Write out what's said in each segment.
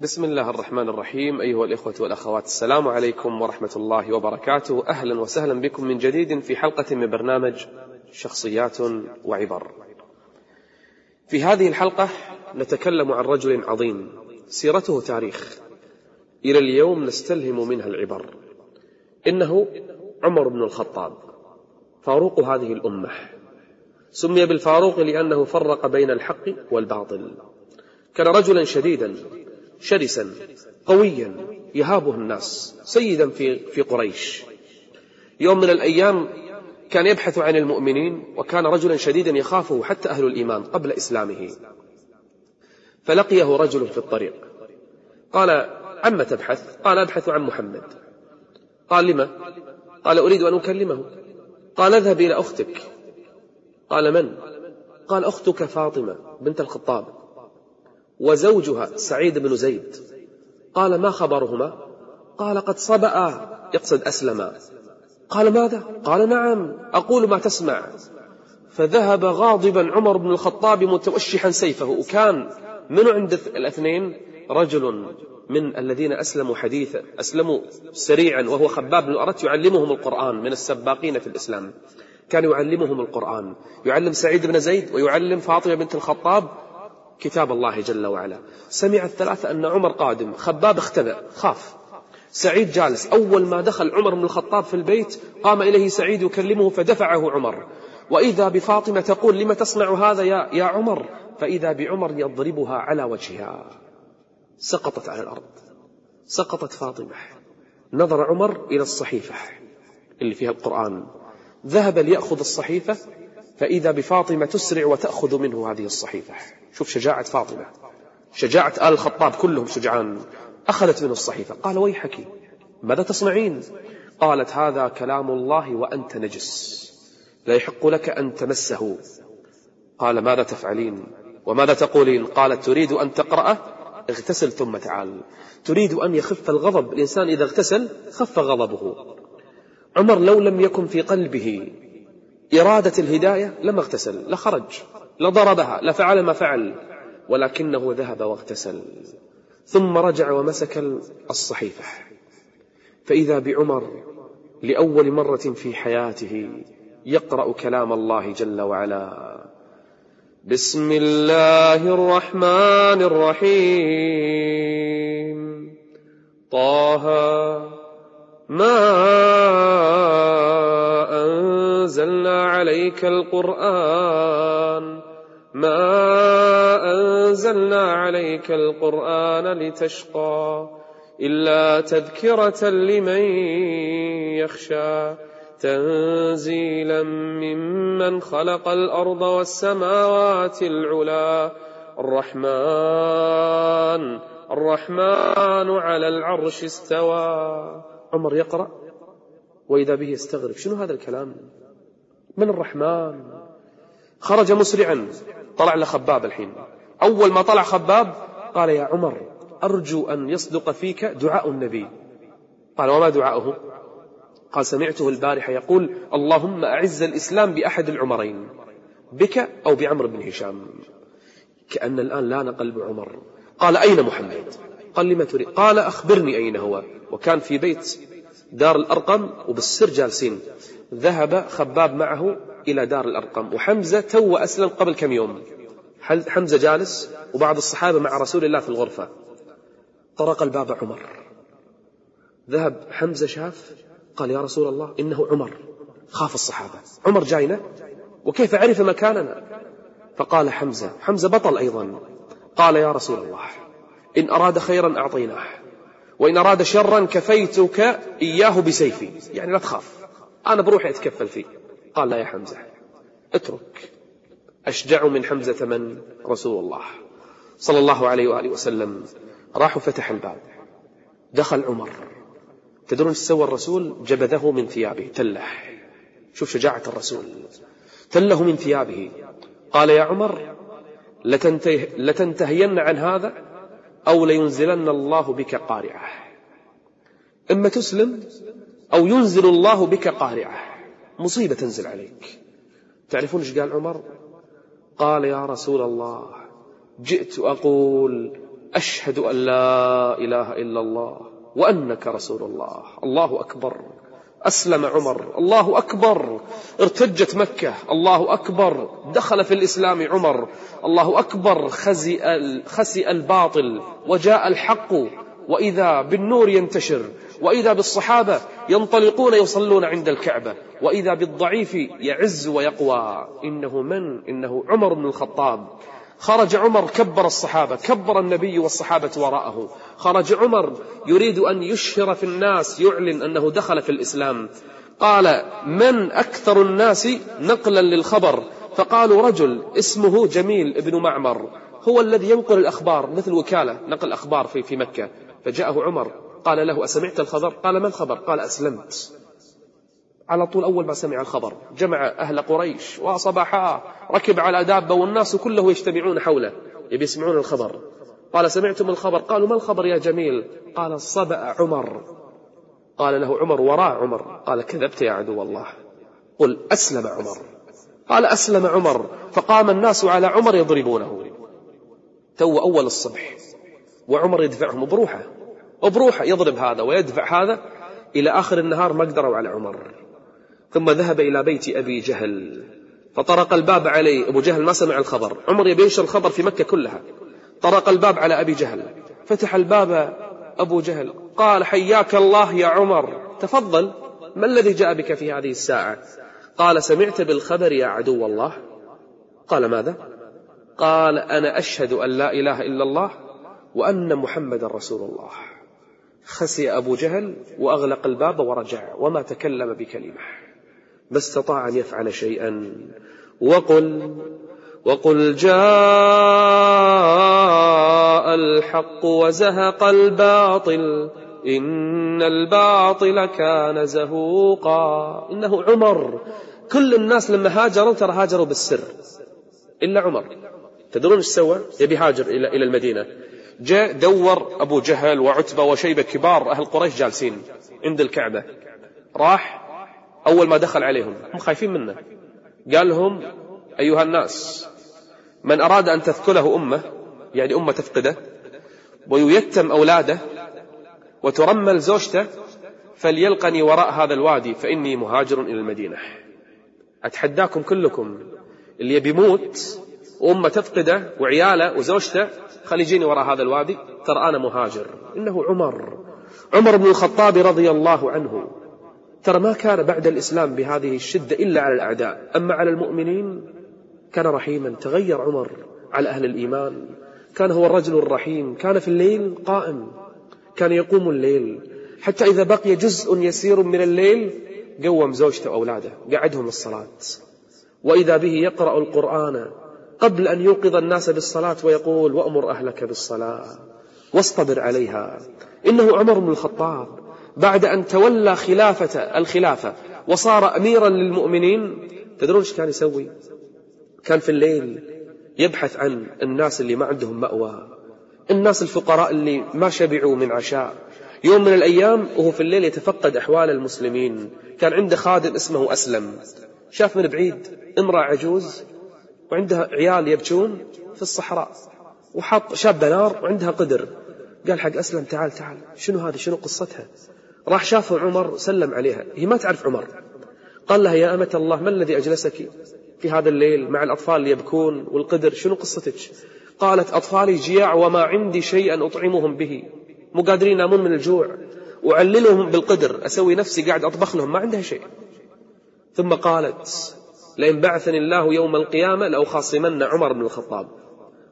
بسم الله الرحمن الرحيم. أيها الإخوة والأخوات السلام عليكم ورحمة الله وبركاته. أهلا وسهلا بكم من جديد في حلقة من برنامج شخصيات وعبر. في هذه الحلقة نتكلم عن رجل عظيم سيرته تاريخ. إلى اليوم نستلهم منها العبر. إنه عمر بن الخطاب فاروق هذه الأمة. سمي بالفاروق لأنه فرق بين الحق والباطل. كان رجلا شديدا شرسا قويا يهابه الناس سيدا في في قريش. يوم من الأيام كان يبحث عن المؤمنين وكان رجلا شديدا يخافه حتى أهل الإيمان قبل إسلامه. فلقيه رجل في الطريق. قال عما تبحث؟ قال أبحث عن محمد. قال لما؟ قال أريد أن أكلمه. قال اذهب إلى أختك. قال من؟ قال أختك فاطمة بنت الخطاب. وزوجها سعيد بن زيد. قال ما خبرهما؟ قال قد صبأ. يقصد أسلما قال ماذا؟ قال نعم أقول ما تسمع. فذهب غاضبا عمر بن الخطاب متوشحا سيفه. وكان من عند الاثنين رجل من الذين أسلموا حديثا أسلموا سريعا وهو خباب بن أرت يعلمهم القرآن من السباقين في الإسلام. كان يعلمهم القرآن. يعلم سعيد بن زيد ويعلم فاطمة بنت الخطاب كتاب الله جل وعلا. سمع الثلاثة أن عمر قادم خباب اختبأ خاف. سعيد جالس. أول ما دخل عمر بن الخطاب في البيت قام إليه سعيد يكلمه فدفعه عمر. وإذا بفاطمة تقول لم تصنع هذا يا, يا عمر؟ فإذا بعمر يضربها على وجهها. سقطت على الأرض. سقطت فاطمة. نظر عمر إلى الصحيفة اللي فيها القرآن. ذهب ليأخذ الصحيفة فإذا بفاطمة تسرع وتأخذ منه هذه الصحيفة. شوف شجاعة فاطمة. شجاعة آل الخطاب كلهم شجعان. أخذت منه الصحيفة. قال ويحك ماذا تصنعين؟ قالت هذا كلام الله وأنت نجس. لا يحق لك أن تمسه. قال ماذا تفعلين؟ وماذا تقولين؟ قالت تريد أن تقرأ اغتسل ثم تعال. تريد أن يخف الغضب. الإنسان إذا اغتسل خف غضبه. عمر لو لم يكن في قلبه إرادة الهداية لما اغتسل لخرج لضربها لفعل ما فعل ولكنه ذهب واغتسل. ثم رجع ومسك الصحيفة. فإذا بعمر لأول مرة في حياته يقرأ كلام الله جل وعلا بسم الله الرحمن الرحيم. طه ما أنزلنا عليك القرآن. ما أنزلنا عليك القرآن لتشقى إلا تذكرة لمن يخشى. تنزيلا ممن خلق الأرض والسماوات العلا. الرحمن الرحمن على العرش استوى. عمر يقرأ وإذا به يستغرب شنو هذا الكلام؟ من الرحمن. خرج مسرعا طلع لخباب الحين. أول ما طلع خباب قال يا عمر أرجو أن يصدق فيك دعاء النبي. قال وما دعاؤه؟ قال سمعته البارحة يقول اللهم أعز الإسلام بأحد العمرين بك أو بعمر بن هشام. كأن الآن لأن قلب عمر. قال أين محمد؟ قال لما تريد. قال أخبرني أين هو؟ وكان في بيت دار الأرقم وبالسر جالسين. ذهب خباب معه إلى دار الأرقم. وحمزة تو أسلم قبل كم يوم. حمزة جالس وبعض الصحابة مع رسول الله في الغرفة. طرق الباب عمر. ذهب حمزة شاف قال يا رسول الله إنه عمر. خاف الصحابة. عمر جاينا وكيف عرف مكاننا؟ فقال حمزة حمزة بطل أيضا. قال يا رسول الله إن أراد خيرا أعطيناه. وإن أراد شرا كفيتك إياه بسيفي. يعني لا تخاف. أنا بروحي أتكفل فيه. قال لا يا حمزة. اترك. أشجع من حمزة من؟ رسول الله. صلى الله عليه وآله وسلم. راح وفتح الباب. دخل عمر. تدرون إيش سوى الرسول؟ جبذه من ثيابه. تلح شوف شجاعة الرسول. تله من ثيابه. قال يا عمر لتنتهي لتنتهين عن هذا؟ أو لينزلن الله بك قارعة. إما تسلم أو ينزل الله بك قارعة. مصيبة تنزل عليك. تعرفون إيش قال عمر؟ قال يا رسول الله جئت أقول أشهد أن لا إله إلا الله وأنك رسول الله. الله أكبر. أسلم عمر. الله أكبر. ارتجت مكة. الله أكبر. دخل في الإسلام عمر. الله أكبر. خزئ, خسئ الباطل. وجاء الحق. وإذا بالنور ينتشر. وإذا بالصحابة ينطلقون يصلون عند الكعبة. وإذا بالضعيف يعز ويقوى. إنه من؟ إنه عمر بن الخطاب. خرج عمر كبر الصحابة كبر النبي والصحابة وراءه. خرج عمر يريد أن يشهر في الناس يعلن أنه دخل في الإسلام. قال من أكثر الناس نقلا للخبر؟ فقالوا رجل اسمه جميل ابن معمر. هو الذي ينقل الأخبار مثل وكالة نقل أخبار في, في مكة. فجاءه عمر قال له أسمعت الخبر؟ قال ما الخبر؟ قال أسلمت. على طول أول ما سمع الخبر. جمع أهل قريش وصباحا ركب على دابة والناس كله يجتمعون حوله يبي يسمعون الخبر. قال سمعتم الخبر؟ قالوا ما الخبر يا جميل؟ قال صبأ عمر. قال له عمر وراء عمر. قال كذبت يا عدو الله. قل أسلم عمر. قال أسلم عمر. فقام الناس على عمر يضربونه. تو أول الصبح. وعمر يدفعهم بروحه. وبروحه يضرب هذا ويدفع هذا إلى آخر النهار ما قدروا على عمر. ثم ذهب إلى بيت أبي جهل فطرق الباب عليه. أبو جهل ما سمع الخبر عمر يبي ينشر الخبر في مكة كلها. طرق الباب على أبي جهل فتح الباب أبو جهل قال حياك الله يا عمر تفضل ما الذي جاء بك في هذه الساعة؟ قال سمعت بالخبر يا عدو الله. قال ماذا؟ قال أنا أشهد أن لا إله إلا الله وأن محمد رسول الله. خسي أبو جهل وأغلق الباب ورجع وما تكلم بكلمة. ما استطاع أن يفعل شيئا. وقل وقل جاء الحق وزهق الباطل إن الباطل كان زهوقا. إنه عمر. كل الناس لما هاجروا ترى هاجروا بالسر. إلا عمر. تدرون إيش سوى؟ يبي هاجر إلى إلى المدينة. جاء دور أبو جهل وعتبة وشيبة كبار أهل قريش جالسين عند الكعبة. راح أول ما دخل عليهم هم خايفين منه. قال لهم أيها الناس من أراد أن تثكله أمة يعني أمة تفقده وييتم أولاده وترمل زوجته فليلقني وراء هذا الوادي فإني مهاجر إلى المدينة. أتحداكم كلكم اللي يبي يموت وأمة تفقده وعياله وزوجته خلي يجيني وراء هذا الوادي ترى أنا مهاجر. إنه عمر. عمر بن الخطاب رضي الله عنه. ترى ما كان بعد الإسلام بهذه الشدة إلا على الأعداء. أما على المؤمنين كان رحيما. تغير عمر على أهل الإيمان. كان هو الرجل الرحيم. كان في الليل قائم. كان يقوم الليل. حتى إذا بقي جزء يسير من الليل قوم زوجته وأولاده. قعدهم الصلاة. وإذا به يقرأ القرآن قبل أن يوقظ الناس بالصلاة ويقول وأمر أهلك بالصلاة. واصطبر عليها. إنه عمر بن الخطاب. بعد أن تولى خلافة الخلافة وصار أميرا للمؤمنين تدرون إيش كان يسوي؟ كان في الليل يبحث عن الناس اللي ما عندهم مأوى الناس الفقراء اللي ما شبعوا من عشاء. يوم من الأيام وهو في الليل يتفقد أحوال المسلمين. كان عنده خادم اسمه أسلم. شاف من بعيد امرأة عجوز وعندها عيال يبكون في الصحراء. وحط شاب نار وعندها قدر. قال حق أسلم تعال تعال. شنو هذه؟ شنو قصتها؟ راح شافه عمر سلم عليها. هي ما تعرف عمر. قال لها يا أمة الله ما الذي أجلسك في هذا الليل مع الأطفال اللي يبكون والقدر؟ شنو قصتك? قالت أطفالي جياع وما عندي شيئا أطعمهم به. مو قادرين ينامون من الجوع. أعللهم بالقدر أسوي نفسي قاعد أطبخ لهم ما عندها شيء. ثم قالت لئن بعثني الله يوم القيامة لأخاصمن عمر بن الخطاب.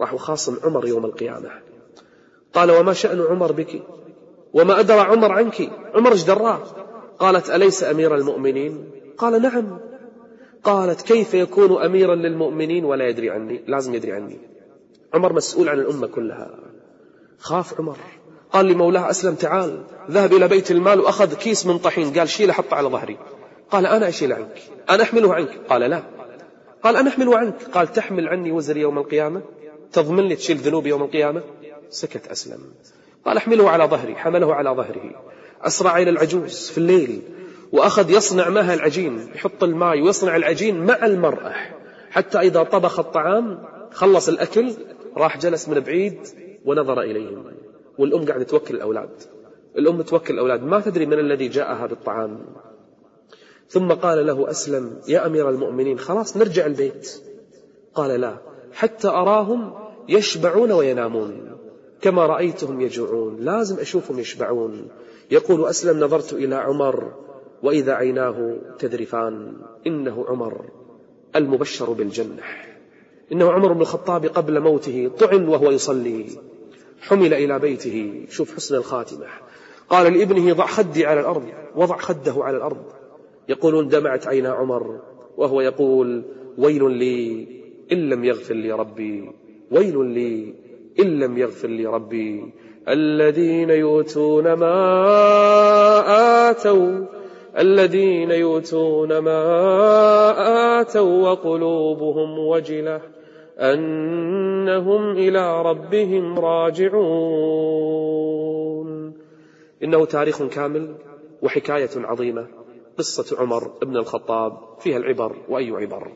راح أخاصم عمر يوم القيامة. قال وما شأن عمر بك؟ وما أدرى عمر عنك. عمر إيش دراه؟ قالت أليس أمير المؤمنين؟ قال نعم. قالت كيف يكون أميرا للمؤمنين ولا يدري عني؟ لازم يدري عني. عمر مسؤول عن الأمة كلها. خاف عمر. قال لمولاه أسلم تعال. ذهب إلى بيت المال وأخذ كيس من طحين. قال شيله حطه على ظهري. قال أنا أشيل عنك. أنا أحمله عنك. قال لا. قال أنا أحمله عنك. قال تحمل عني وزري يوم القيامة؟ تضمن لي تشيل ذنوبي يوم القيامة؟ سكت أسلم. قال احمله على ظهري حمله على ظهره. أسرع إلى العجوز في الليل وأخذ يصنع معها العجين يحط الماء ويصنع العجين مع المرأة. حتى إذا طبخ الطعام خلص الأكل راح جلس من بعيد ونظر إليهم. والأم قاعدة توكل الأولاد. الأم توكل الأولاد ما تدري من الذي جاءها بالطعام ثم قال له أسلم يا أمير المؤمنين خلاص نرجع البيت. قال لا حتى أراهم يشبعون وينامون. كما رأيتهم يجوعون. لازم أشوفهم يشبعون. يقول أسلم نظرت إلى عمر وإذا عيناه تذرفان. إنه عمر المبشر بالجنة. إنه عمر بن الخطاب قبل موته طعن وهو يصلي. حمل إلى بيته. شوف حسن الخاتمة. قال لابنه ضع خدي على الأرض. وضع خده على الأرض. يقولون دمعت عينا عمر. وهو يقول ويل لي إن لم يغفر لي ربي. ويل لي إن لم يغفر لي ربي. الذين يؤتون ما آتوا الذين يؤتون ما آتوا وقلوبهم وجلة أنهم إلى ربهم راجعون. إنه تاريخ كامل وحكاية عظيمة. قصة عمر بن الخطاب فيها العبر وأي عبر.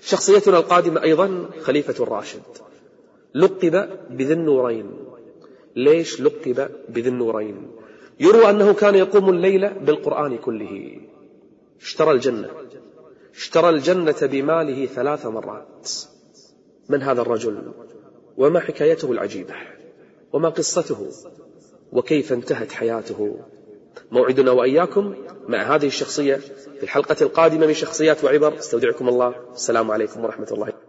شخصيتنا القادمة أيضا خليفة الراشد. لقب بذي النورين. ليش لقب بذي النورين؟ يروى أنه كان يقوم الليل بالقرآن كله. اشترى الجنة. اشترى الجنة بماله ثلاث مرات. من هذا الرجل؟ وما حكايته العجيبة؟ وما قصته؟ وكيف انتهت حياته؟ موعدنا وإياكم مع هذه الشخصية في الحلقة القادمة من شخصيات وعبر. استودعكم الله. السلام عليكم ورحمة الله.